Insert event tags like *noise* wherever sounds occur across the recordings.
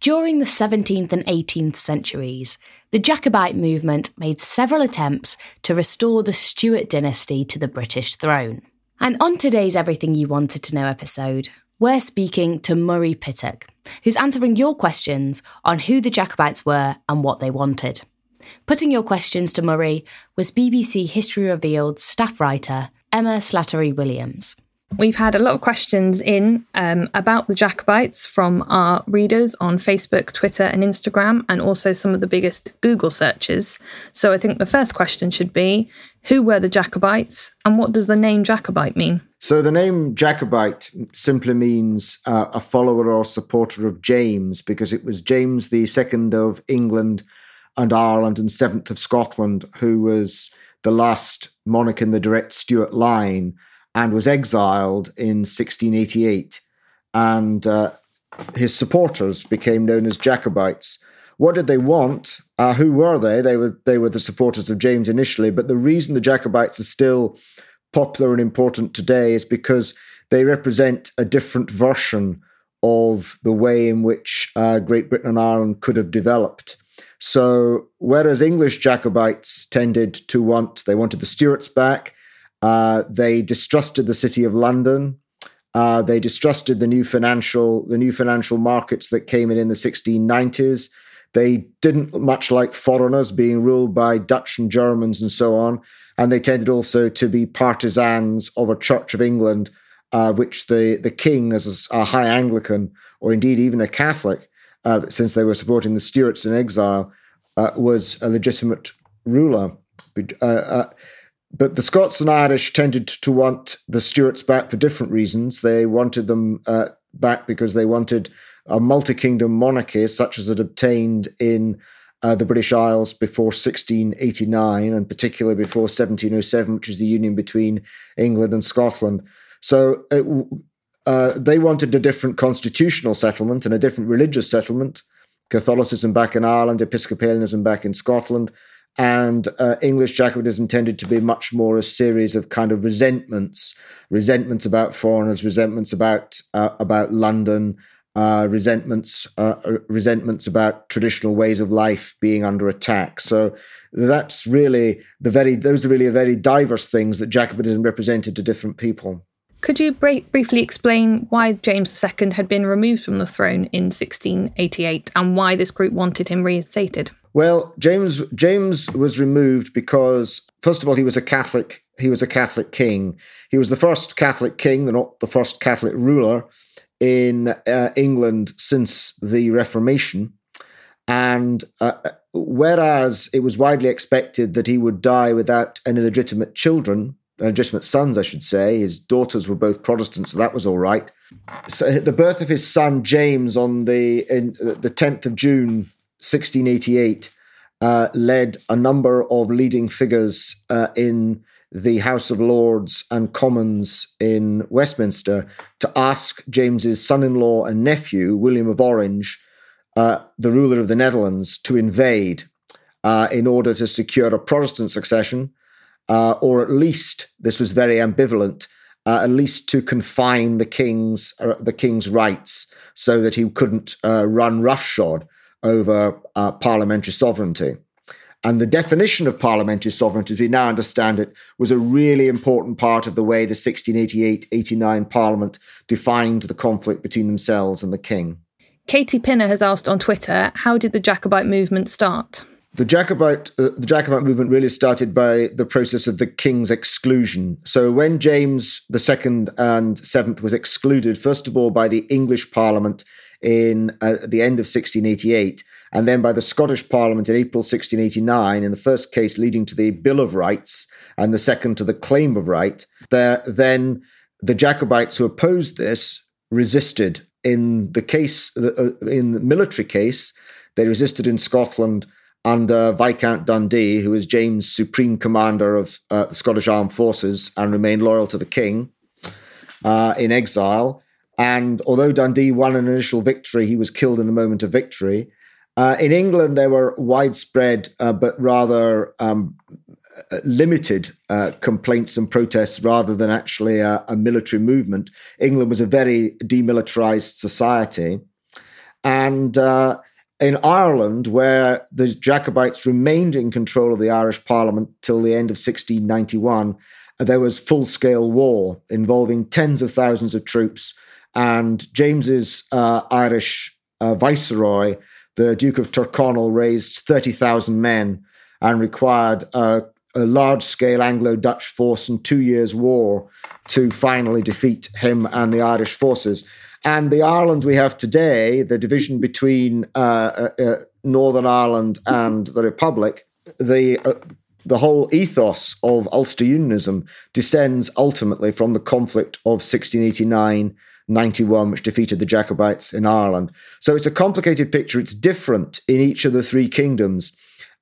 During the 17th and 18th centuries, the Jacobite movement made several attempts to restore the Stuart dynasty to the British throne. And on today's Everything You Wanted to Know episode, we're speaking to Murray Pittock, who's answering your questions on who the Jacobites were and what they wanted. Putting your questions to Murray was BBC History Revealed staff writer Emma Slattery Williams. We've had a lot of questions in um, about the Jacobites from our readers on Facebook, Twitter, and Instagram, and also some of the biggest Google searches. So I think the first question should be Who were the Jacobites, and what does the name Jacobite mean? So the name Jacobite simply means uh, a follower or supporter of James, because it was James the second of England and Ireland and seventh of Scotland who was the last monarch in the direct Stuart line and was exiled in 1688. And uh, his supporters became known as Jacobites. What did they want? Uh, who were they? They were they were the supporters of James initially, but the reason the Jacobites are still popular and important today is because they represent a different version of the way in which uh, Great Britain and Ireland could have developed. So, whereas English Jacobites tended to want, they wanted the Stuarts back, uh, they distrusted the city of London. Uh, they distrusted the new financial the new financial markets that came in in the 1690s. They didn't much like foreigners being ruled by Dutch and Germans and so on, and they tended also to be partisans of a Church of England, uh, which the the king, as a, high Anglican or indeed even a Catholic, uh, since they were supporting the Stuarts in exile, uh, was a legitimate ruler. Uh, uh, but the Scots and Irish tended to want the Stuarts back for different reasons. They wanted them uh, back because they wanted a multi kingdom monarchy, such as it obtained in uh, the British Isles before 1689, and particularly before 1707, which is the union between England and Scotland. So it, uh, they wanted a different constitutional settlement and a different religious settlement Catholicism back in Ireland, Episcopalianism back in Scotland and uh, English Jacobitism tended to be much more a series of kind of resentments, resentments about foreigners, resentments about uh, about London, uh, resentments uh, uh, resentments about traditional ways of life being under attack. So that's really the very those are really very diverse things that Jacobitism represented to different people. Could you briefly explain why James II had been removed from the throne in 1688 and why this group wanted him reinstated? Well, James James was removed because first of all he was a Catholic he was a Catholic king. He was the first Catholic king, not the first Catholic ruler in uh, England since the Reformation. And uh, whereas it was widely expected that he would die without any legitimate children, legitimate sons, I should say, his daughters were both Protestants, so that was all right. So the birth of his son James on the in, the 10th of June, 1688, uh, led a number of leading figures uh, in the House of Lords and Commons in Westminster to ask James's son-in-law and nephew, William of Orange, uh, the ruler of the Netherlands, to invade uh, in order to secure a Protestant succession, uh, or at least this was very ambivalent, uh, at least to confine the king's uh, the king's rights so that he couldn't uh, run roughshod over parliamentary sovereignty. And the definition of parliamentary sovereignty, as we now understand it, was a really important part of the way the 1688 89 Parliament defined the conflict between themselves and the king. Katie Pinner has asked on Twitter How did the Jacobite movement start? The Jacobite, uh, the Jacobite movement really started by the process of the king's exclusion. So when James II and Seventh was excluded, first of all by the English Parliament in uh, the end of 1688, and then by the Scottish Parliament in April 1689, in the first case leading to the Bill of Rights and the second to the Claim of Right, there, then the Jacobites who opposed this resisted. In the case, uh, in the military case, they resisted in Scotland under Viscount Dundee, who was James' supreme commander of uh, the Scottish Armed Forces and remained loyal to the king uh, in exile. And although Dundee won an initial victory, he was killed in the moment of victory. Uh, in England, there were widespread uh, but rather um, limited uh, complaints and protests rather than actually a, a, military movement. England was a very demilitarized society. And uh, in Ireland, where the Jacobites remained in control of the Irish Parliament till the end of 1691, there was full scale war involving tens of thousands of troops. And James's uh, Irish uh, viceroy the Duke of Tyrconnell raised 30,000 men and required a, a large scale Anglo Dutch force and two years' war to finally defeat him and the Irish forces. And the Ireland we have today, the division between uh, uh, uh Northern Ireland and the Republic, the uh, the whole ethos of Ulster Unionism descends ultimately from the conflict of 1689 91, which defeated the Jacobites in Ireland. So it's a complicated picture. It's different in each of the three kingdoms.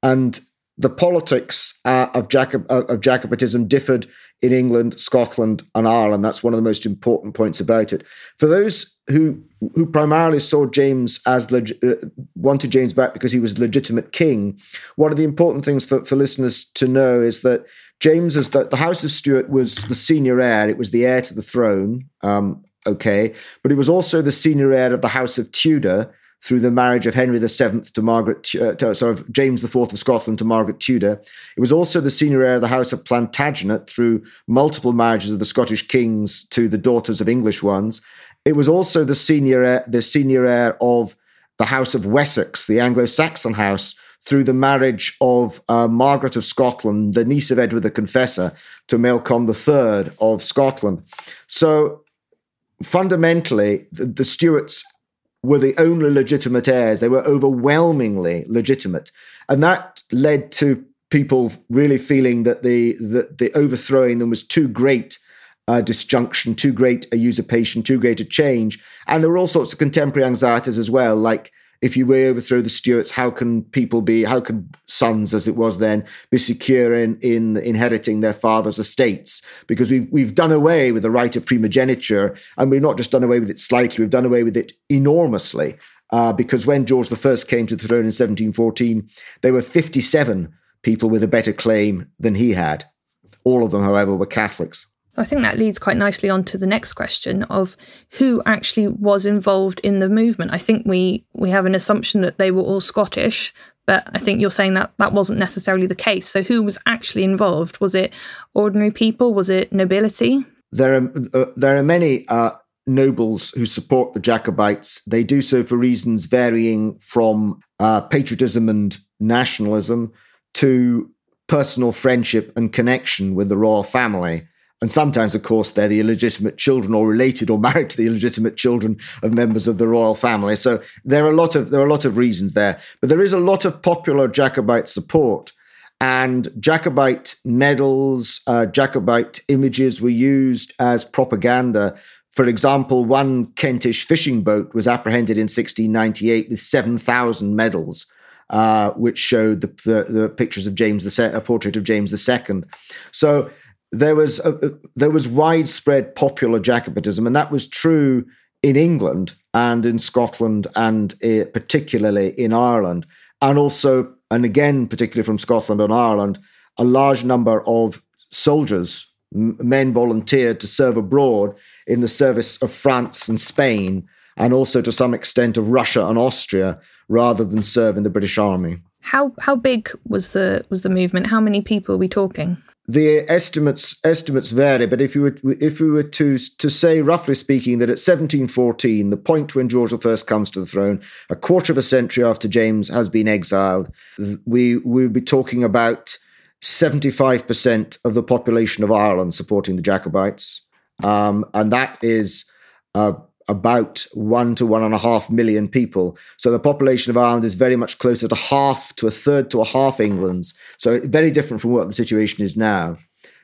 And the politics uh, of, Jacob, uh, of Jacobitism differed in England, Scotland, and Ireland. That's one of the most important points about it. For those who who primarily saw James as leg- uh, wanted James back because he was legitimate king, one of the important things for, for listeners to know is that James is that the House of Stuart was the senior heir; it was the heir to the throne. Um, okay, but he was also the senior heir of the House of Tudor through the marriage of Henry VII to Margaret, uh, to, sorry, James IV of Scotland to Margaret Tudor. It was also the senior heir of the House of Plantagenet through multiple marriages of the Scottish kings to the daughters of English ones. It was also the senior heir, the senior heir of the House of Wessex, the Anglo-Saxon house, through the marriage of uh, Margaret of Scotland, the niece of Edward the Confessor, to Malcolm III of Scotland. So fundamentally, the, the Stuarts were the only legitimate heirs. They were overwhelmingly legitimate. And that led to people really feeling that the, the, the overthrowing them was too great a disjunction, too great a usurpation, too great a change. And there were all sorts of contemporary anxieties as well, like if you overthrow the Stuarts, how can people be, how can sons, as it was then, be secure in, in inheriting their father's estates? Because we've, we've done away with the right of primogeniture, and we've not just done away with it slightly, we've done away with it enormously. Uh, because when George I came to the throne in 1714, there were 57 people with a better claim than he had. All of them, however, were Catholics. I think that leads quite nicely on to the next question of who actually was involved in the movement. I think we we have an assumption that they were all Scottish, but I think you're saying that that wasn't necessarily the case. So who was actually involved? Was it ordinary people? Was it nobility? There are uh, there are many uh, nobles who support the Jacobites. They do so for reasons varying from uh, patriotism and nationalism to personal friendship and connection with the royal family. And sometimes, of course, they're the illegitimate children or related or married to the illegitimate children of members of the royal family. So there are a lot of there are a lot of reasons there. But there is a lot of popular Jacobite support. And Jacobite medals, uh, Jacobite images were used as propaganda. For example, one Kentish fishing boat was apprehended in 1698 with 7,000 medals, uh, which showed the, the, the, pictures of James the a portrait of James II. So there was a, there was widespread popular Jacobitism, and that was true in England and in Scotland and uh, particularly in Ireland, and also and again particularly from Scotland and Ireland, a large number of soldiers, m- men volunteered to serve abroad in the service of France and Spain, and also to some extent of Russia and Austria, rather than serve in the British Army. How how big was the was the movement? How many people are we talking? The estimates estimates vary, but if you were if we were to to say roughly speaking that at 1714, the point when George I comes to the throne, a quarter of a century after James has been exiled, we we would be talking about 75% of the population of Ireland supporting the Jacobites, um, and that is uh, about one to one and a half million people. So the population of Ireland is very much closer to half to a third to a half England's. So very different from what the situation is now.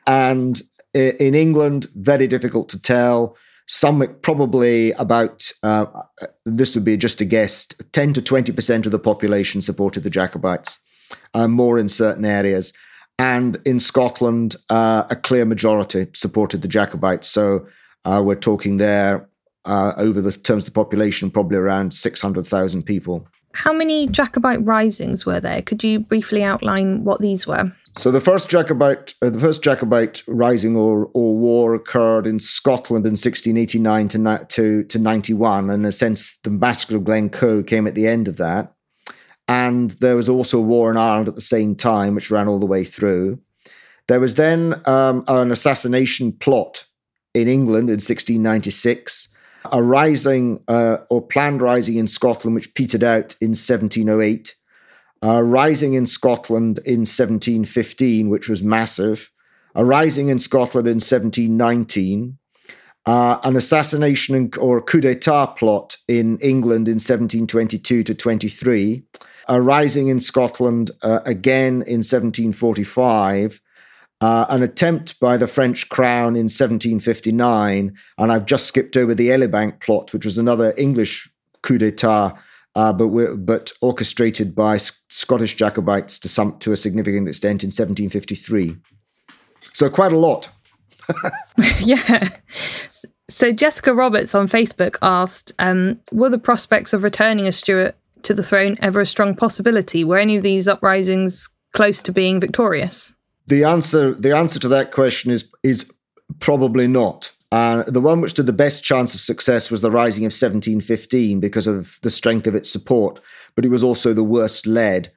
And in England, very difficult to tell. Some probably about uh, this would be just a guess 10 to 20% of the population supported the Jacobites, uh, more in certain areas. And in Scotland, uh, a clear majority supported the Jacobites. So uh, we're talking there uh, over the terms of the population, probably around 600,000 people. How many Jacobite risings were there? Could you briefly outline what these were? So the first Jacobite, uh, the first Jacobite rising or, or war occurred in Scotland in 1689 to, to, to 91. And in a sense, the massacre of Glencoe came at the end of that. And there was also a war in Ireland at the same time, which ran all the way through. There was then um, an assassination plot in England in 1696 a rising uh, or planned rising in Scotland, which petered out in 1708, a rising in Scotland in 1715, which was massive, a rising in Scotland in 1719, uh, an assassination in, or coup d'etat plot in England in 1722 to 23, a rising in Scotland uh, again in 1745, uh, an attempt by the French crown in 1759, and I've just skipped over the Elibank plot, which was another English coup d'état, uh, but but orchestrated by Scottish Jacobites to some to a significant extent in 1753. So quite a lot. *laughs* *laughs* yeah. So Jessica Roberts on Facebook asked, um, "Were the prospects of returning a Stuart to the throne ever a strong possibility? Were any of these uprisings close to being victorious?" The answer, the answer to that question is is probably not. Uh, the one which stood the best chance of success was the rising of 1715 because of the strength of its support, but it was also the worst led.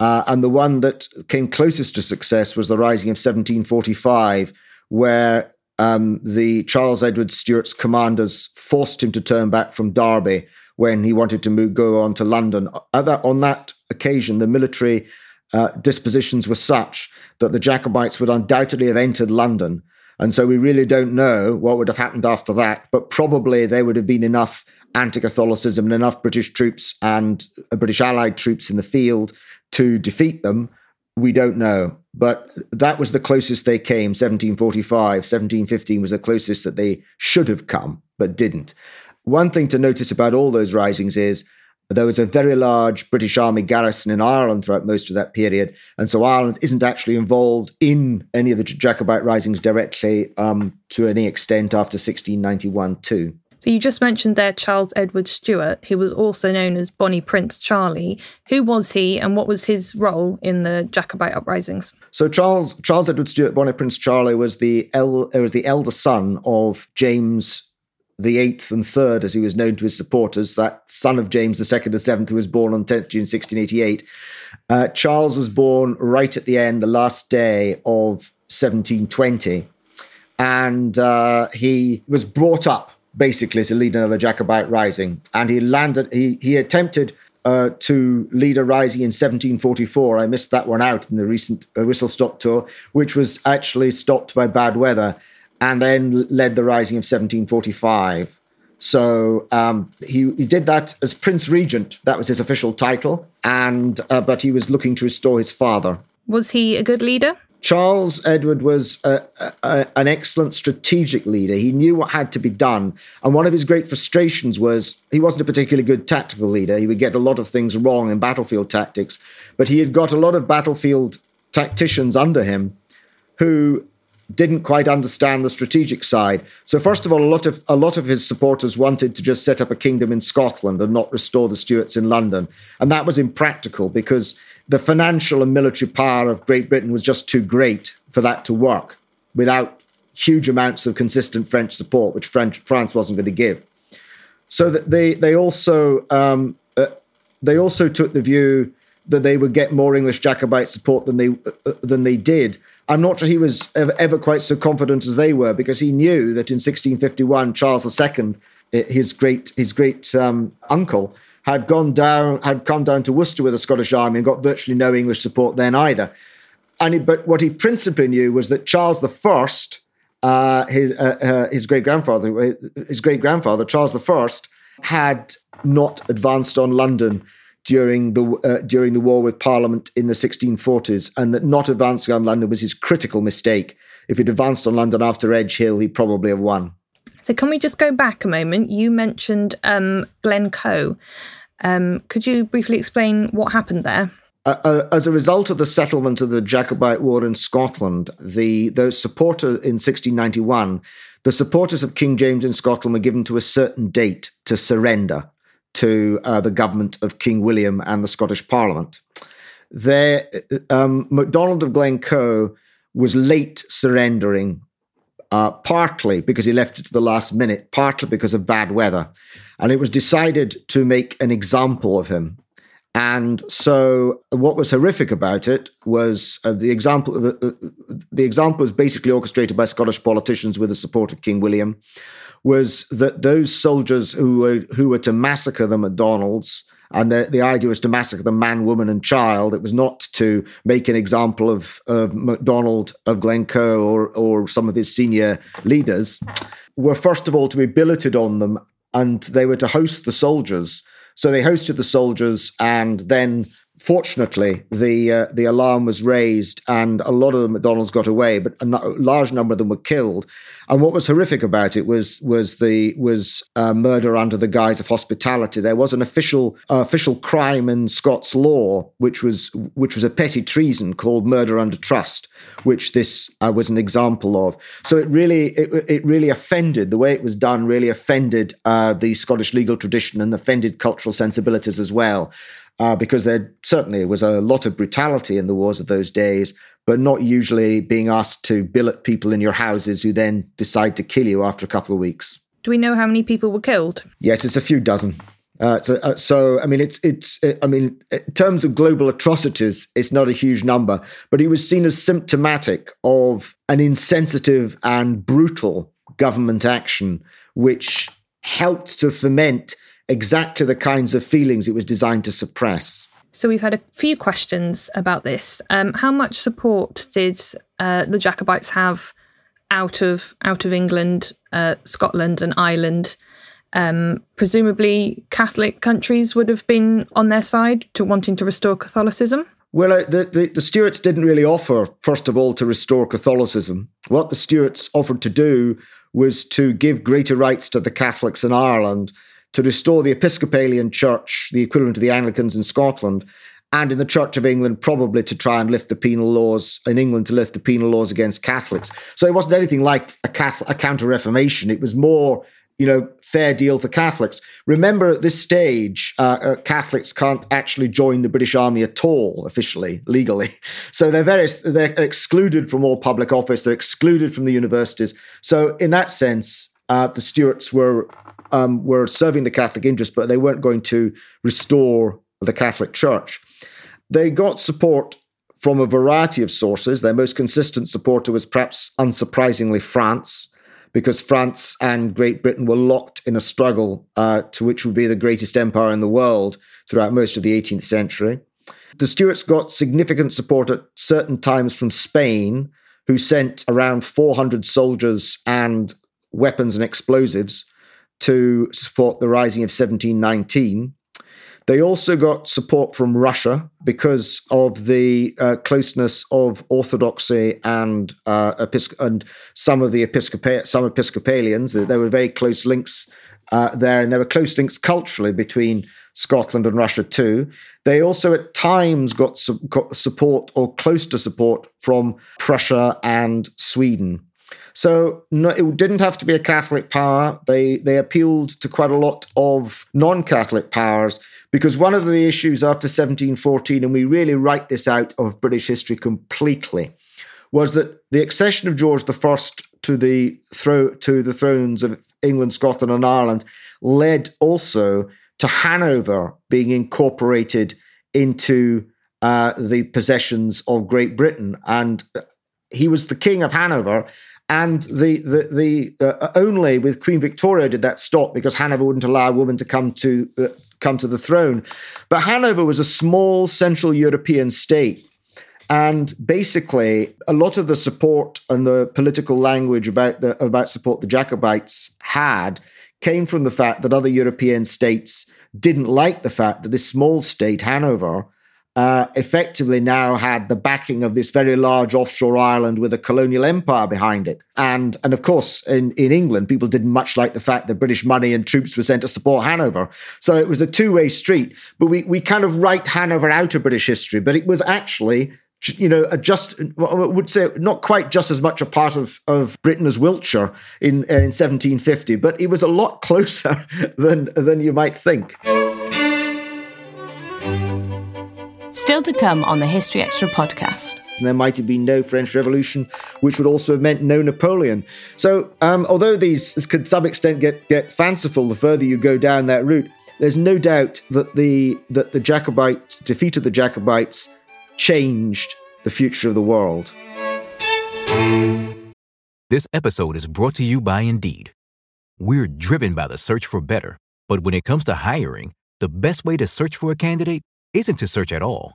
Uh, and the one that came closest to success was the rising of 1745, where um, the Charles Edward Stuart's commanders forced him to turn back from Derby when he wanted to move, go on to London. That, on that occasion, the military uh, dispositions were such that the Jacobites would undoubtedly have entered London. And so we really don't know what would have happened after that, but probably there would have been enough anti Catholicism and enough British troops and uh, British allied troops in the field to defeat them. We don't know. But that was the closest they came 1745. 1715 was the closest that they should have come, but didn't. One thing to notice about all those risings is there was a very large British Army garrison in Ireland throughout most of that period. And so Ireland isn't actually involved in any of the Jacobite risings directly um, to any extent after 1691, too. So you just mentioned there Charles Edward Stuart, who was also known as Bonnie Prince Charlie. Who was he and what was his role in the Jacobite uprisings? So Charles Charles Edward Stuart Bonnie Prince Charlie was the el- was the elder son of James the eighth and third, as he was known to his supporters, that son of James the second and seventh, who was born on 10th June 1688. Uh, Charles was born right at the end, the last day of 1720, and uh, he was brought up basically as a leader of the Jacobite rising. And he landed, he, he attempted uh, to lead a rising in 1744. I missed that one out in the recent whistle stop tour, which was actually stopped by bad weather, and then led the rising of 1745. So um, he, he did that as Prince Regent. That was his official title, and uh, but he was looking to restore his father. Was he a good leader? Charles Edward was a, a, an excellent strategic leader. He knew what had to be done. And one of his great frustrations was he wasn't a particularly good tactical leader. He would get a lot of things wrong in battlefield tactics, but he had got a lot of battlefield tacticians under him who didn't quite understand the strategic side. So first of all, a lot of a lot of his supporters wanted to just set up a kingdom in Scotland and not restore the Stuarts in London, and that was impractical because the financial and military power of Great Britain was just too great for that to work without huge amounts of consistent French support, which French, France wasn't going to give. So that they they also um, uh, they also took the view that they would get more English Jacobite support than they uh, than they did. I'm not sure he was ever, quite so confident as they were because he knew that in 1651 Charles II, his great his great um, uncle, had gone down, had come down to Worcester with the Scottish army and got virtually no English support then either. And but what he principally knew was that Charles I, uh, his uh, uh, his great grandfather, his great grandfather Charles I, had not advanced on London during the uh, during the war with Parliament in the 1640s, and that not advancing on London was his critical mistake. If he'd advanced on London after Edge Hill, he'd probably have won. So, can we just go back a moment? You mentioned um, Glencoe. Um, could you briefly explain what happened there? Uh, uh, as a result of the settlement of the Jacobite War in Scotland, the those supporters in 1691, the supporters of King James in Scotland were given to a certain date to surrender to uh, the government of King William and the Scottish Parliament. There, um, MacDonald of Glencoe was late surrendering uh, partly because he left it to the last minute, partly because of bad weather. And it was decided to make an example of him. And so, what was horrific about it was uh, the example. The, uh, the example was basically orchestrated by Scottish politicians with the support of King William. Was that those soldiers who were who were to massacre the MacDonalds and the, the idea was to massacre the man, woman, and child. It was not to make an example of, of MacDonald of Glencoe or, or some of his senior leaders. Were first of all to be billeted on them, and they were to host the soldiers. So they hosted the soldiers, and then fortunately, the uh, the alarm was raised, and a lot of the MacDonalds got away, but a large number of them were killed. And what was horrific about it was was the was uh, murder under the guise of hospitality. There was an official uh, official crime in Scots law, which was which was a petty treason called murder under trust, which this uh, was an example of. So it really it, it really offended the way it was done. Really offended uh, the Scottish legal tradition and offended cultural sensibilities as well uh, because there certainly was a lot of brutality in the wars of those days, but not usually being asked to billet people in your houses who then decide to kill you after a couple of weeks. Do we know how many people were killed? Yes, it's a few dozen. Uh, so, uh, so, I mean, it's it's. I mean, in terms of global atrocities, it's not a huge number, but it was seen as symptomatic of an insensitive and brutal government action, which helped to foment exactly the kinds of feelings it was designed to suppress. So we've had a few questions about this. Um, how much support did uh, the Jacobites have out of out of England, uh, Scotland, and Ireland? Um, presumably, Catholic countries would have been on their side to wanting to restore Catholicism. Well, uh, the, the, the Stuarts didn't really offer, first of all, to restore Catholicism. What the Stuarts offered to do was to give greater rights to the Catholics in Ireland to restore the Episcopalian Church, the equivalent of the Anglicans in Scotland, and in the Church of England, probably to try and lift the penal laws in England to lift the penal laws against Catholics. So it wasn't anything like a, Catholic, a counter Reformation. It was more you know, fair deal for Catholics. Remember, at this stage, uh, uh, Catholics can't actually join the British Army at all, officially, legally. *laughs* So they're very they're excluded from all public office. They're excluded from the universities. So in that sense, uh, the Stuarts were um, were serving the Catholic interest, but they weren't going to restore the Catholic Church. They got support from a variety of sources. Their most consistent supporter was perhaps unsurprisingly France because France and Great Britain were locked in a struggle uh, to which would be the greatest empire in the world throughout most of the 18th century. The Stuarts got significant support at certain times from Spain, who sent around 400 soldiers and weapons and explosives to support the rising of 1719. They also got support from Russia because of the uh, closeness of Orthodoxy and uh, Episc- and some of the Episcopal some Episcopalians. There were very close links uh, there, and there were close links culturally between Scotland and Russia too. They also at times got, su- got support or close to support from Prussia and Sweden. So no, it didn't have to be a Catholic power. They they appealed to quite a lot of non-Catholic powers because one of the issues after 1714, and we really write this out of British history completely, was that the accession of George I to the thro- to the thrones of England, Scotland, and Ireland led also to Hanover being incorporated into uh, the possessions of Great Britain, and he was the king of Hanover. And the the the uh, only with Queen Victoria did that stop because Hanover wouldn't allow a woman to come to uh, come to the throne. But Hanover was a small Central European state. And basically, a lot of the support and the political language about the about support the Jacobites had came from the fact that other European states didn't like the fact that this small state, Hanover, uh, effectively now had the backing of this very large offshore island with a colonial empire behind it. And, and of course, in, in England, people didn't much like the fact that British money and troops were sent to support Hanover. So it was a two way street. But we, we kind of write Hanover out of British history, but it was actually you know, just I would say not quite just as much a part of, of Britain as Wiltshire in in 1750, but it was a lot *laughs* closer than than you might think. Still to come on the History Extra podcast. And there might have been no French Revolution, which would also have meant no Napoleon. So, um, although these could, to some extent, get, get fanciful the further you go down that route, there's no doubt that the that the Jacobites defeat of the Jacobites changed the future of the world. This episode is brought to you by Indeed. We're driven by the search for better, but when it comes to hiring, the best way to search for a candidate isn't to search at all.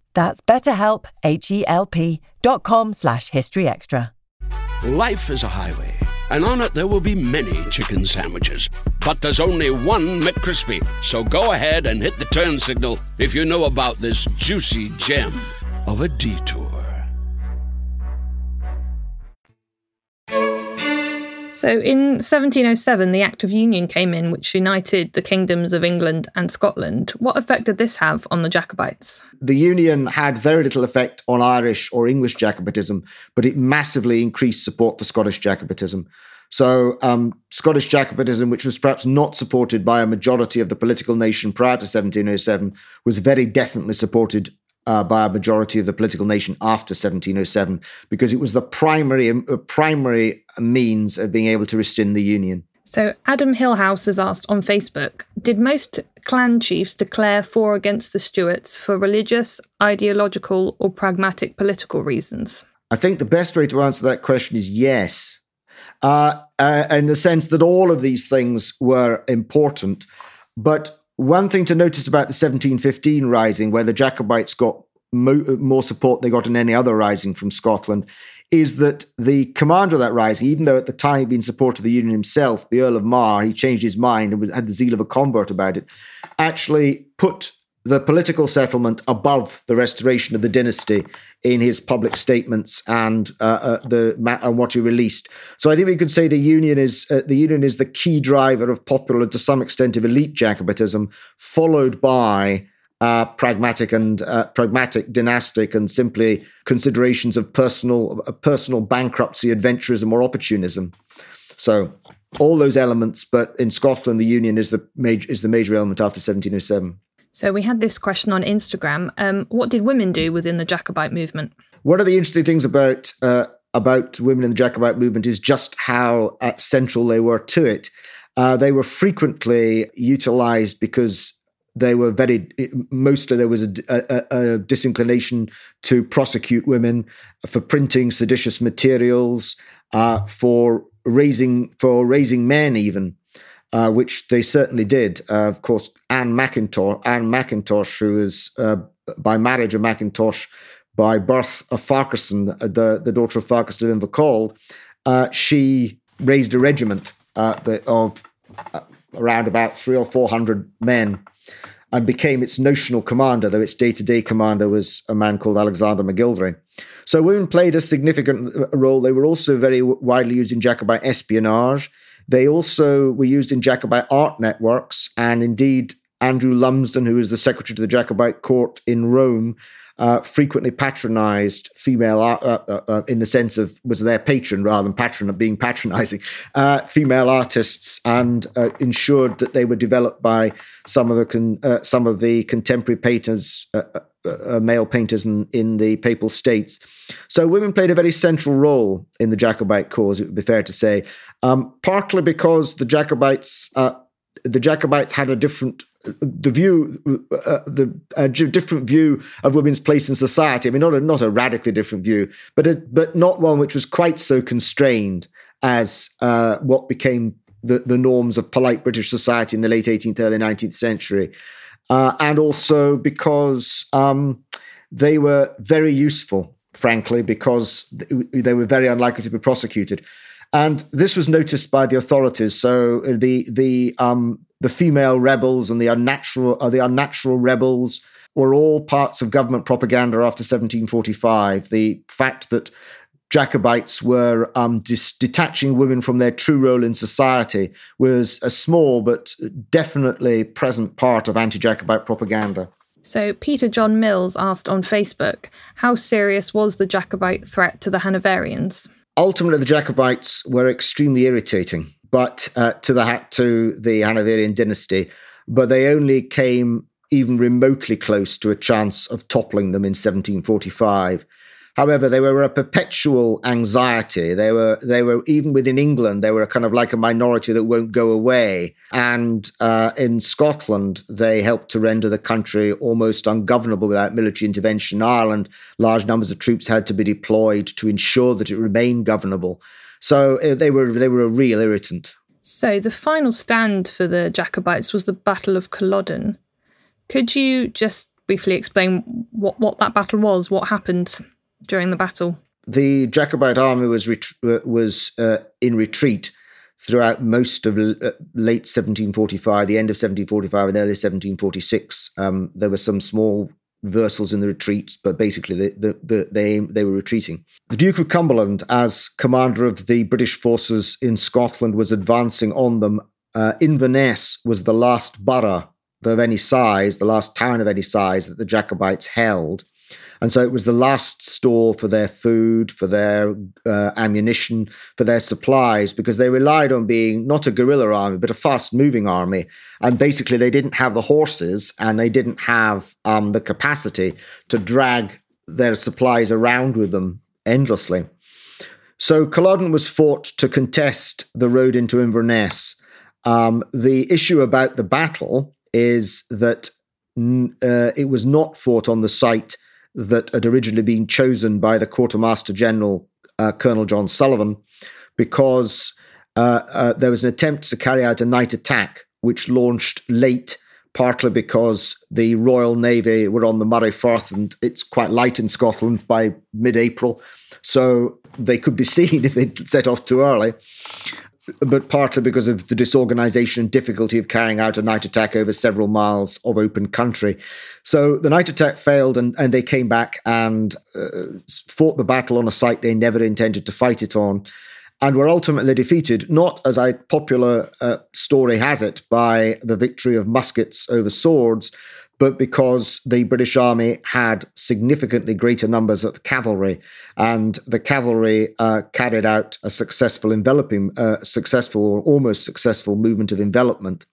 That's betterhelp, H-E-L-P dot com slash historyextra. Life is a highway, and on it there will be many chicken sandwiches. But there's only one McCrispy. So go ahead and hit the turn signal if you know about this juicy gem of a detour. So in 1707, the Act of Union came in, which united the kingdoms of England and Scotland. What effect did this have on the Jacobites? The Union had very little effect on Irish or English Jacobitism, but it massively increased support for Scottish Jacobitism. So, um, Scottish Jacobitism, which was perhaps not supported by a majority of the political nation prior to 1707, was very definitely supported uh, by a majority of the political nation after 1707 because it was the primary uh, primary means of being able to rescind the union. So Adam Hillhouse has asked on Facebook, did most clan chiefs declare for or against the Stuarts for religious, ideological or pragmatic political reasons? I think the best way to answer that question is yes uh, uh, in the sense that all of these things were important. But one thing to notice about the 1715 rising, where the Jacobites got mo- uh, more support they got in any other rising from Scotland, is that the commander of that rising, even though at the time he'd been supporter of the Union himself, the Earl of Mar, he changed his mind and had the zeal of a convert about it, actually put the political settlement above the restoration of the dynasty in his public statements and uh, uh, the and what he released. So I think we could say the union is uh, the union is the key driver of popular, to some extent, of elite Jacobitism, followed by uh, pragmatic and uh, pragmatic, dynastic, and simply considerations of personal personal bankruptcy, adventurism, or opportunism. So all those elements, but in Scotland, the union is the major is the major element after 1707. So we had this question on Instagram. Um, what did women do within the Jacobite movement? One of the interesting things about uh, about women in the Jacobite movement is just how uh, central they were to it. Uh, they were frequently utilized because they were very mostly there was a, a, a, disinclination to prosecute women for printing seditious materials uh, for raising for raising men even uh, which they certainly did. Uh, of course, Anne Mackintosh, Anne Mackintosh, who is uh, by marriage a Mackintosh, by birth a Farquharson, uh, the, the daughter of Farquharson of Invercauld, uh, she raised a regiment uh, of around about three or four hundred men and became its notional commander, though its day to day commander was a man called Alexander MacGillivray. So women played a significant role. They were also very widely used in Jacobite espionage. They also were used in Jacobite art networks, and indeed, Andrew Lumsden, who was the secretary to the Jacobite court in Rome, uh, frequently patronized female art uh, uh, uh, in the sense of was their patron rather than patron of being patronizing *laughs* uh, female artists and uh, ensured that they were developed by some of the con- some of the contemporary painters uh, male painters in, in the Papal States. So women played a very central role in the Jacobite cause. It would be fair to say, um, partly because the Jacobites uh, the Jacobites had a different the view uh, the different view of women's place in society. I mean, not a not a radically different view, but a, but not one which was quite so constrained as uh, what became the, the norms of polite British society in the late 18th, early 19th century uh, and also because um, they were very useful, frankly, because they were very unlikely to be prosecuted. And this was noticed by the authorities. So uh, the the um, the female rebels and the unnatural uh, the unnatural rebels were all parts of government propaganda after 1745. The fact that Jacobites were um, dis- detaching women from their true role in society was a small but definitely present part of anti Jacobite propaganda. So, Peter John Mills asked on Facebook, how serious was the Jacobite threat to the Hanoverians? Ultimately, the Jacobites were extremely irritating, but uh, to the to the Hanoverian dynasty, but they only came even remotely close to a chance of toppling them in 1745. However, they were a perpetual anxiety. They were, they were even within England, they were kind of like a minority that won't go away. And uh, in Scotland, they helped to render the country almost ungovernable without military intervention. In Ireland, large numbers of troops had to be deployed to ensure that it remained governable. So uh, they were they were a real irritant. So the final stand for the Jacobites was the Battle of Culloden. Could you just briefly explain what, what that battle was? What happened? During the battle? The Jacobite army was ret- uh, was uh, in retreat throughout most of l- uh, late 1745, the end of 1745 and early 1746. Um, there were some small reversals in the retreats, but basically they, the, the, they, they were retreating. The Duke of Cumberland, as commander of the British forces in Scotland, was advancing on them. Uh, Inverness was the last borough of any size, the last town of any size that the Jacobites held. And so it was the last store for their food, for their uh, ammunition, for their supplies, because they relied on being not a guerrilla army, but a fast moving army. And basically, they didn't have the horses and they didn't have um, the capacity to drag their supplies around with them endlessly. So Culloden was fought to contest the road into Inverness. Um, the issue about the battle is that uh, it was not fought on the site that had originally been chosen by the Quartermaster General, uh, Colonel John Sullivan, because uh, uh, there was an attempt to carry out a night attack, which launched late, partly because the Royal Navy were on the Moray Firth and it's quite light in Scotland by mid April. So they could be *laughs* seen if they set off too early but partly because of the disorganization and difficulty of carrying out a night attack over several miles of open country. So the night attack failed, and, and they came back and uh, fought the battle on a site they never intended to fight it on, and were ultimately defeated, not as a popular uh, story has it, by the victory of muskets over swords, but because the British Army had significantly greater numbers of cavalry, and the cavalry uh, carried out a successful enveloping, uh, successful or almost successful movement of envelopment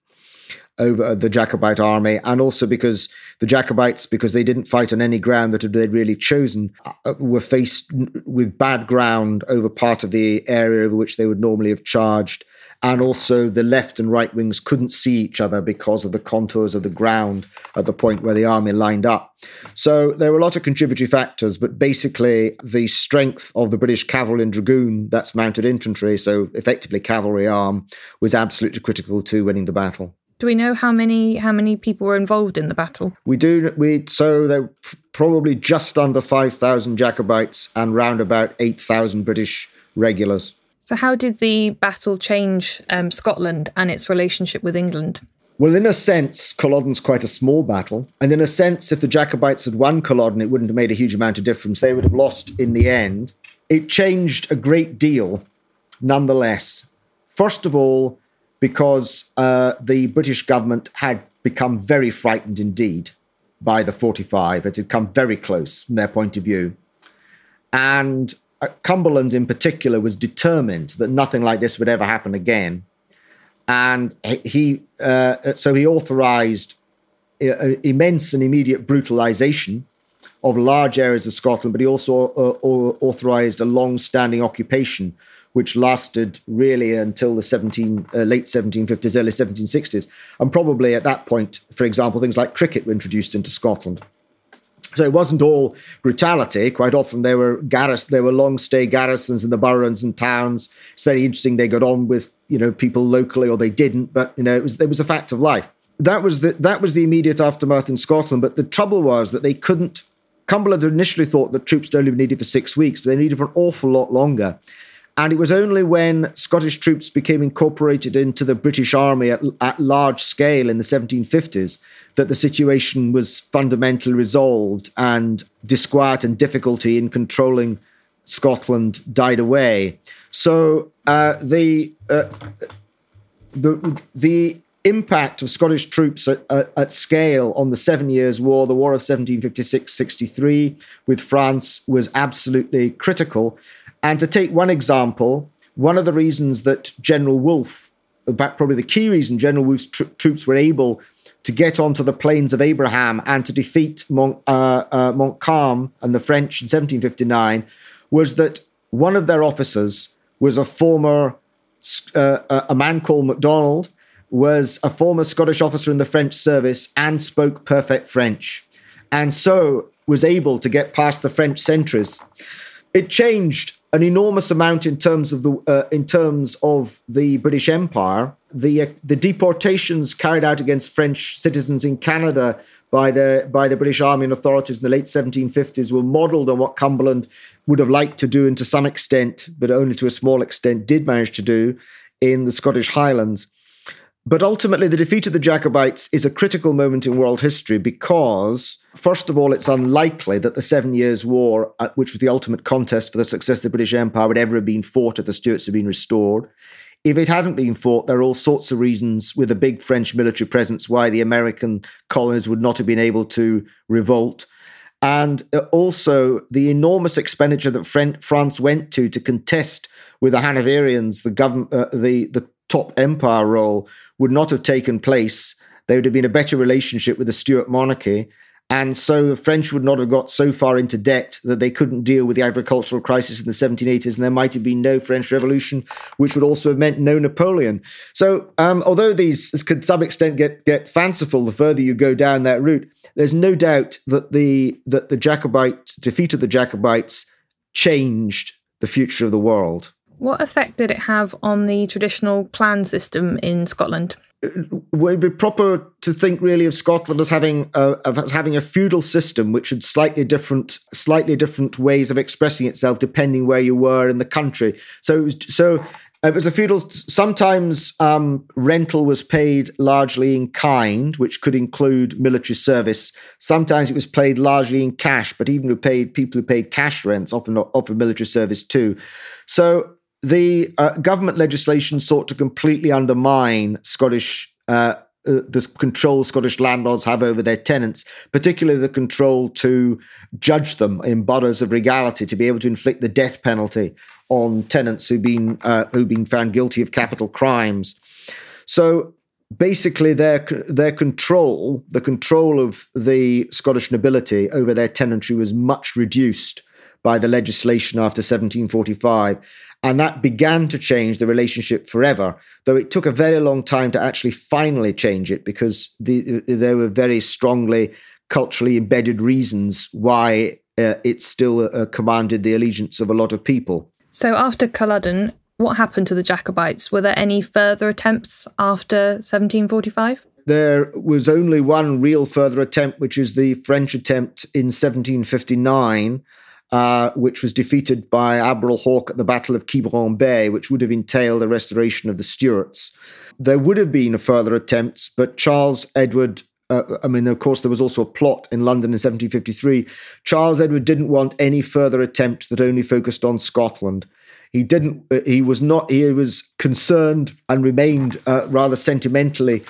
over the Jacobite army, and also because the Jacobites, because they didn't fight on any ground that they'd really chosen, uh, were faced with bad ground over part of the area over which they would normally have charged and also the left and right wings couldn't see each other because of the contours of the ground at the point where the army lined up. So there were a lot of contributory factors, but basically the strength of the British cavalry and dragoon, that's mounted infantry, so effectively cavalry arm, was absolutely critical to winning the battle. Do we know how many how many people were involved in the battle? We do. We so there were probably just under five thousand Jacobites and round about eight thousand British regulars. So, how did the battle change um, Scotland and its relationship with England? Well, in a sense, Culloden's quite a small battle. And in a sense, if the Jacobites had won Culloden, it wouldn't have made a huge amount of difference. They would have lost in the end. It changed a great deal, nonetheless. First of all, because uh, the British government had become very frightened indeed by the 45. It had come very close from their point of view. And Cumberland in particular was determined that nothing like this would ever happen again. And he, uh, so he authorized uh, immense and immediate brutalization of large areas of Scotland, but he also uh, authorized a long standing occupation which lasted really until the 17, uh, late 1750s, early 1760s. And probably at that point, for example, things like cricket were introduced into Scotland. So it wasn't all brutality. Quite often there were garris- there were long stay garrisons in the boroughs and towns. It's very interesting they got on with you know people locally or they didn't, but you know it was it was a fact of life. That was the that was the immediate aftermath in Scotland. But the trouble was that they couldn't. Cumberland initially thought that troops only needed for six weeks, but they needed for an awful lot longer. And it was only when Scottish troops became incorporated into the British Army at, at, large scale in the 1750s that the situation was fundamentally resolved and disquiet and difficulty in controlling Scotland died away. So uh, the, uh, the, the impact of Scottish troops at, at, at, scale on the Seven Years' War, the War of 1756 63 with France, was absolutely critical. And to take one example, one of the reasons that General Wolfe, probably the key reason General Wolfe's tr- troops were able to get onto the plains of Abraham and to defeat Mont, uh, uh, Montcalm and the French in 1759 was that one of their officers was a former, uh, a man called MacDonald, was a former Scottish officer in the French service and spoke perfect French, and so was able to get past the French sentries. It changed an enormous amount in terms of the uh, in terms of the British Empire. The uh, the deportations carried out against French citizens in Canada by the by the British Army and authorities in the late 1750s were modelled on what Cumberland would have liked to do, and to some extent, but only to a small extent, did manage to do in the Scottish Highlands. But ultimately, the defeat of the Jacobites is a critical moment in world history because, first of all, it's unlikely that the Seven Years' War, uh, which was the ultimate contest for the success of the British Empire, would ever have been fought if the Stuarts had been restored. If it hadn't been fought, there are all sorts of reasons with a big French military presence why the American colonies would not have been able to revolt. And uh, also the enormous expenditure that France went to to contest with the Hanoverians the government, uh, the the top empire role would not have taken place. There would have been a better relationship with the Stuart monarchy. And so the French would not have got so far into debt that they couldn't deal with the agricultural crisis in the 1780s, and there might have been no French Revolution, which would also have meant no Napoleon. So, um, although these could, some extent, get get fanciful the further you go down that route, there's no doubt that the that the Jacobites defeat of the Jacobites changed the future of the world. What effect did it have on the traditional clan system in Scotland? would it be proper to think really of Scotland as having a, as having a feudal system which had slightly different slightly different ways of expressing itself depending where you were in the country. So it was so it was a feudal. Sometimes um, rental was paid largely in kind, which could include military service. Sometimes it was paid largely in cash, but even who paid people who paid cash rents often offered military service too. So the uh, government legislation sought to completely undermine Scottish. Uh, uh, the control Scottish landlords have over their tenants, particularly the control to judge them in boroughs of regality, to be able to inflict the death penalty on tenants who've been uh, who've been found guilty of capital crimes. So basically, their their control, the control of the Scottish nobility over their tenantry, was much reduced by the legislation after 1745. And that began to change the relationship forever, though it took a very long time to actually finally change it because the, there were very strongly culturally embedded reasons why uh, it still uh, commanded the allegiance of a lot of people. So after Culloden, what happened to the Jacobites? Were there any further attempts after 1745? There was only one real further attempt, which is the French attempt in 1759 uh, which was defeated by Admiral Hawke at the Battle of Quiberon Bay, which would have entailed a restoration of the Stuarts. There would have been further attempts, but Charles Edward uh, I mean, of course, there was also a plot in London in 1753. Charles Edward didn't want any further attempt that only focused on Scotland. He didn't. Uh, he was not. He was concerned and remained uh, rather sentimentally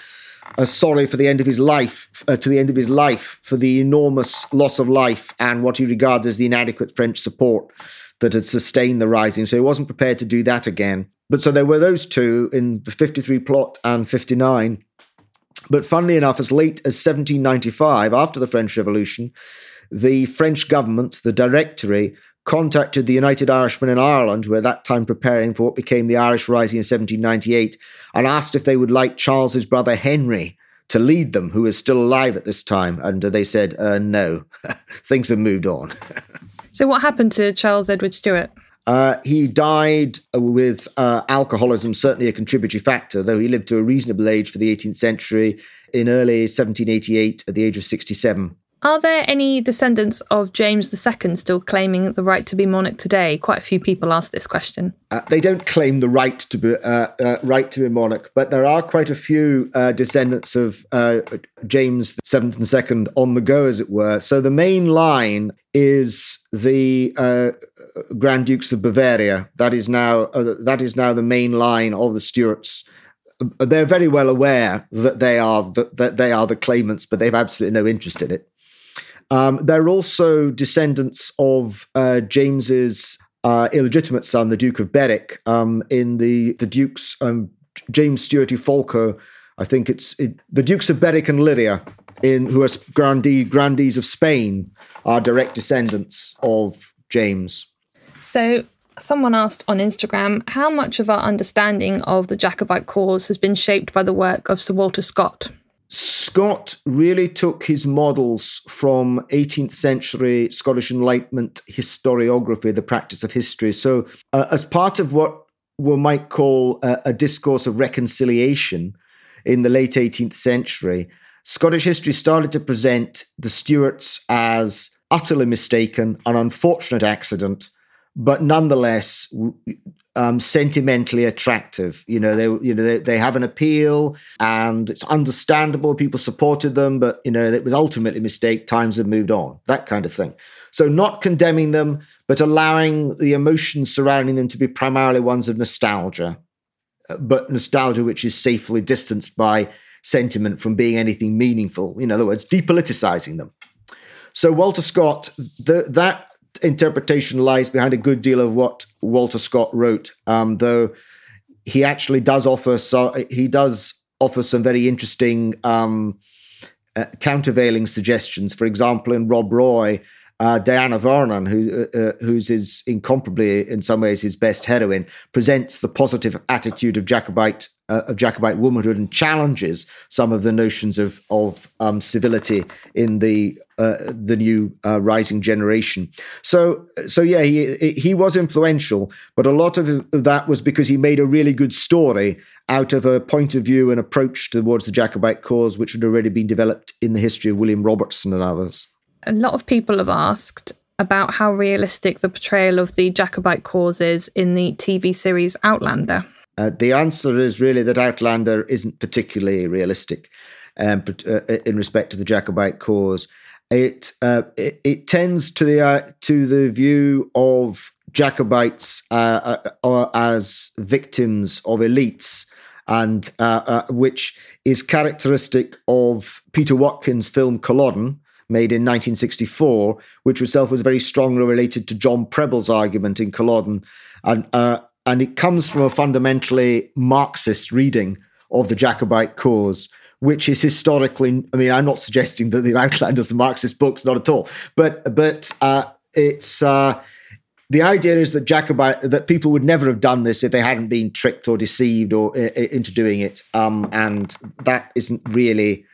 uh, sorry for the end of his life, uh, to the end of his life, for the enormous loss of life and what he regards as the inadequate French support that had sustained the rising. So he wasn't prepared to do that again. But so there were those two in the 53 plot and 59. But funnily enough, as late as 1795, after the French Revolution, the French government, the Directory, contacted the United Irishmen in Ireland, who were at that time preparing for what became the Irish Rising in 1798, and asked if they would like Charles's brother Henry to lead them, who was still alive at this time. And they said, uh, no, *laughs* things have moved on. *laughs* so, what happened to Charles Edward Stuart? Uh, he died with uh, alcoholism, certainly a contributory factor, though he lived to a reasonable age for the 18th century in early 1788 at the age of 67. Are there any descendants of James II still claiming the right to be monarch today? Quite a few people ask this question. Uh, they don't claim the right to be uh, uh, right to be monarch, but there are quite a few uh, descendants of uh, James VII and II on the go, as it were. So the main line is the uh, Grand Dukes of Bavaria. That is now that is now the main line of the Stuarts they're very well aware that they are the, that they are the claimants, but they've absolutely no interest in it. Um, they're also descendants of uh, James's uh, illegitimate son, the Duke of Berwick, um, in the the Dukes um, James Stuart Falco. I think it's it, the Dukes of Berwick and Liria, in who are grandee, grandees of Spain, are direct descendants of James. So someone asked on Instagram how much of our understanding of the Jacobite cause has been shaped by the work of Sir Walter Scott. Scott really took his models from 18th century Scottish Enlightenment historiography, the practice of history. So, uh, as part of what we might call a, a discourse of reconciliation in the late 18th century, Scottish history started to present the Stuarts as utterly mistaken, an unfortunate accident, but nonetheless um, sentimentally attractive. You know, they you know they, they have an appeal, and it's understandable. People supported them, but you know it was ultimately a mistake. Times have moved on. That kind of thing. So not condemning them, but allowing the emotions surrounding them to be primarily ones of nostalgia, uh, but nostalgia which is safely distanced by sentiment from being anything meaningful. In other words, depoliticizing them. So Walter Scott, the, that interpretation lies behind a good deal of what Walter Scott wrote, um, though he actually does offer so he does offer some very interesting um, uh, countervailing suggestions. For example, in Rob Roy, uh, Diana Vernon, who uh, uh, who's his incomparably in some ways his best heroine, presents the positive attitude of Jacobite uh, of Jacobite womanhood and challenges some of the notions of of um, civility in the uh, the new uh, rising generation. So so yeah, he he was influential, but a lot of that was because he made a really good story out of a point of view and approach towards the Jacobite cause, which had already been developed in the history of William Robertson and others a lot of people have asked about how realistic the portrayal of the Jacobite cause is in the TV series Outlander. Uh, the answer is really that Outlander isn't particularly realistic um, uh, in respect to the Jacobite cause. It uh, it, it, tends to the uh, to the view of Jacobites uh, uh, as victims of elites, and which is characteristic of Peter Watkins' film Culloden, made in 1964, which itself was very strongly related to John Prebble's argument in Culloden. And, uh, and it comes from a fundamentally Marxist reading of the Jacobite cause, which is historically, I mean, I'm not suggesting that the Outlander's a Marxist books, not at all, but, but uh, it's, uh, the idea is that Jacobite that people would never have done this if they hadn't been tricked or deceived or uh, into doing it, um, and that isn't really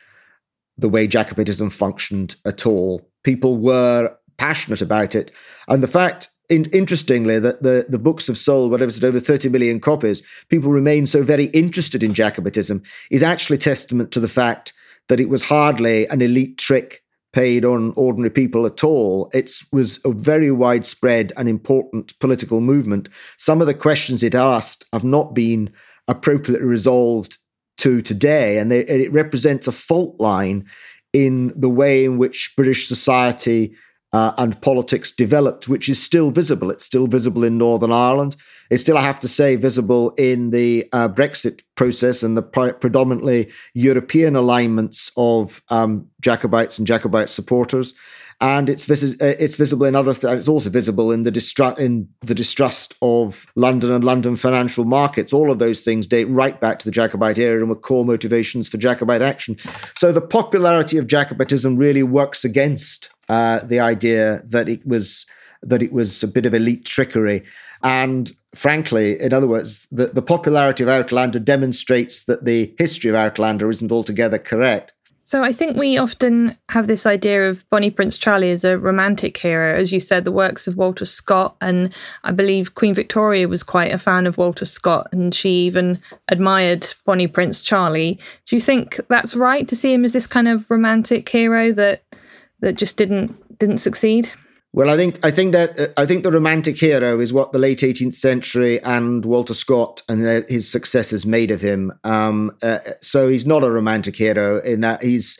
the way Jacobitism functioned at all. People were passionate about it. And the fact, in, interestingly, that the, the books have sold, whatever it's over 30 million copies, people remain so very interested in Jacobitism is actually testament to the fact that it was hardly an elite trick paid on ordinary people at all. It was a very widespread and important political movement. Some of the questions it asked have not been appropriately resolved to today, and, they, it represents a fault line in the way in which British society uh, and politics developed, which is still visible. It's still visible in Northern Ireland. It's still, I have to say, visible in the uh, Brexit process and the pre- predominantly European alignments of um, Jacobites and Jacobite supporters and it's vis- uh, it's visible in other. Th- it's also visible in the distrust in the distrust of London and London financial markets. All of those things date right back to the Jacobite era and were core motivations for Jacobite action. So the popularity of Jacobitism really works against uh, the idea that it was that it was a bit of elite trickery. And frankly, in other words, the, the popularity of Outlander demonstrates that the history of Outlander isn't altogether correct. So I think we often have this idea of Bonnie Prince Charlie as a romantic hero. As you said, the works of Walter Scott, and I believe Queen Victoria was quite a fan of Walter Scott, and she even admired Bonnie Prince Charlie. Do you think that's right to see him as this kind of romantic hero that that just didn't didn't succeed? Well, I think I think that uh, I think the romantic hero is what the late 18th century and Walter Scott and his successors made of him. Um, uh, so he's not a romantic hero in that he's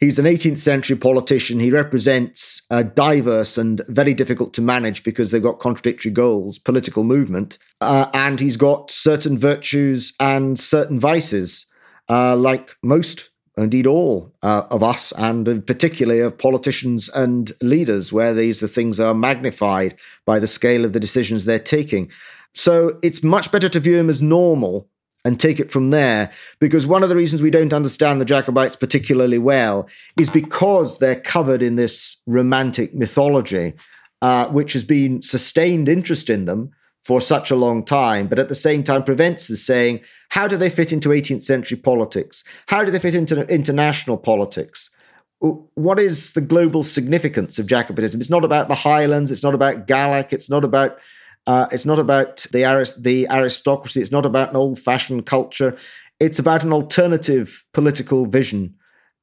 he's an 18th century politician. He represents a diverse and very difficult to manage because they've got contradictory goals political movement, uh, and he's got certain virtues and certain vices, uh, like most indeed all uh, of us, and particularly of politicians and leaders, where these things are magnified by the scale of the decisions they're taking. So it's much better to view him as normal and take it from there. Because one of the reasons we don't understand the Jacobites particularly well is because they're covered in this romantic mythology, uh, which has been sustained interest in them for such a long time, but at the same time prevents us saying, how do they fit into 18th century politics? How do they fit into international politics? What is the global significance of Jacobitism? It's not about the Highlands. It's not about Gaelic. It's not about uh, it's not about the, arist- the aristocracy. It's not about an old-fashioned culture. It's about an alternative political vision,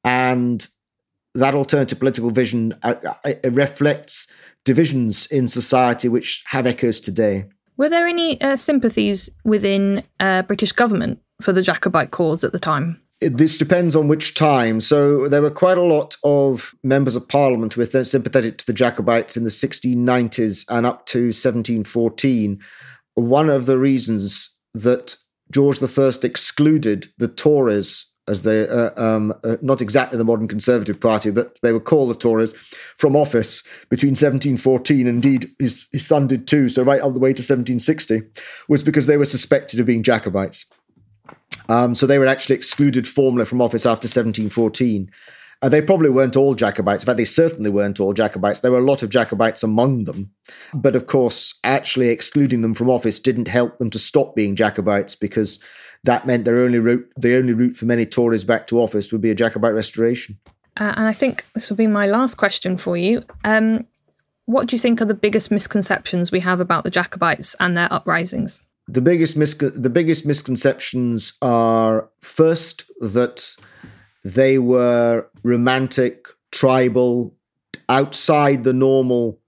and that alternative political vision uh, uh reflects divisions in society which have echoes today. Were there any uh, sympathies within uh, British government for the Jacobite cause at the time? this depends on which time. So there were quite a lot of members of parliament who were sympathetic to the Jacobites in the 1690s and up to 1714. One of the reasons that George I excluded the Tories as they uh, um, uh, not exactly the modern Conservative Party, but they were called the Tories from office between 1714. Indeed, his, his son did too. So right all the way to 1760 was because they were suspected of being Jacobites. Um, so they were actually excluded formally from office after 1714. Uh, they probably weren't all Jacobites. In fact, they certainly weren't all Jacobites. There were a lot of Jacobites among them. But of course, actually excluding them from office didn't help them to stop being Jacobites because that meant their only route, the only route for many Tories back to office would be a Jacobite restoration. Uh, and I think this will be my last question for you. Um, what do you think are the biggest misconceptions we have about the Jacobites and their uprisings? the biggest the biggest misconceptions are first that they were romantic, tribal, outside the normal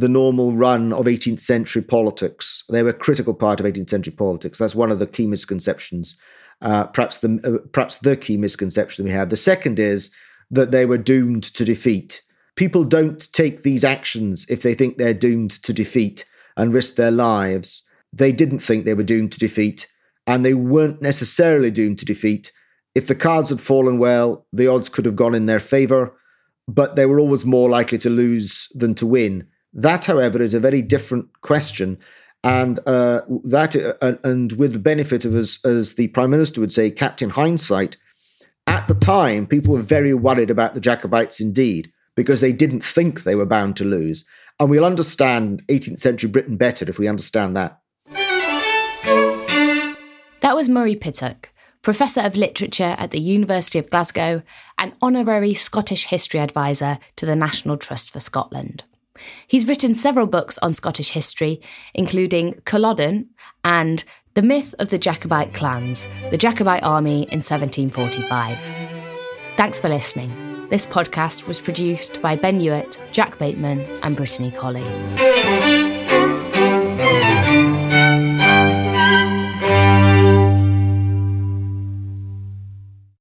the normal run of 18th century politics. They were a critical part of 18th century politics. That's one of the key misconceptions. Uh, perhaps the uh, perhaps the key misconception we have. The second is that they were doomed to defeat. People don't take these actions if they think they're doomed to defeat and risk their lives they didn't think they were doomed to defeat, and they weren't necessarily doomed to defeat. If the cards had fallen well, the odds could have gone in their favour, but they were always more likely to lose than to win. That, however, is a very different question. And uh, that, uh, and with the benefit of, as, as the prime minister would say, Captain Hindsight, at the time, people were very worried about the Jacobites indeed, because they didn't think they were bound to lose. And we'll understand 18th century Britain better if we understand that. That was Murray Pittock, Professor of Literature at the University of Glasgow and Honorary Scottish History Advisor to the National Trust for Scotland. He's written several books on Scottish history, including Culloden and The Myth of the Jacobite Clans, the Jacobite Army in 1745. Thanks for listening. This podcast was produced by Ben Hewitt, Jack Bateman, and Brittany Colley.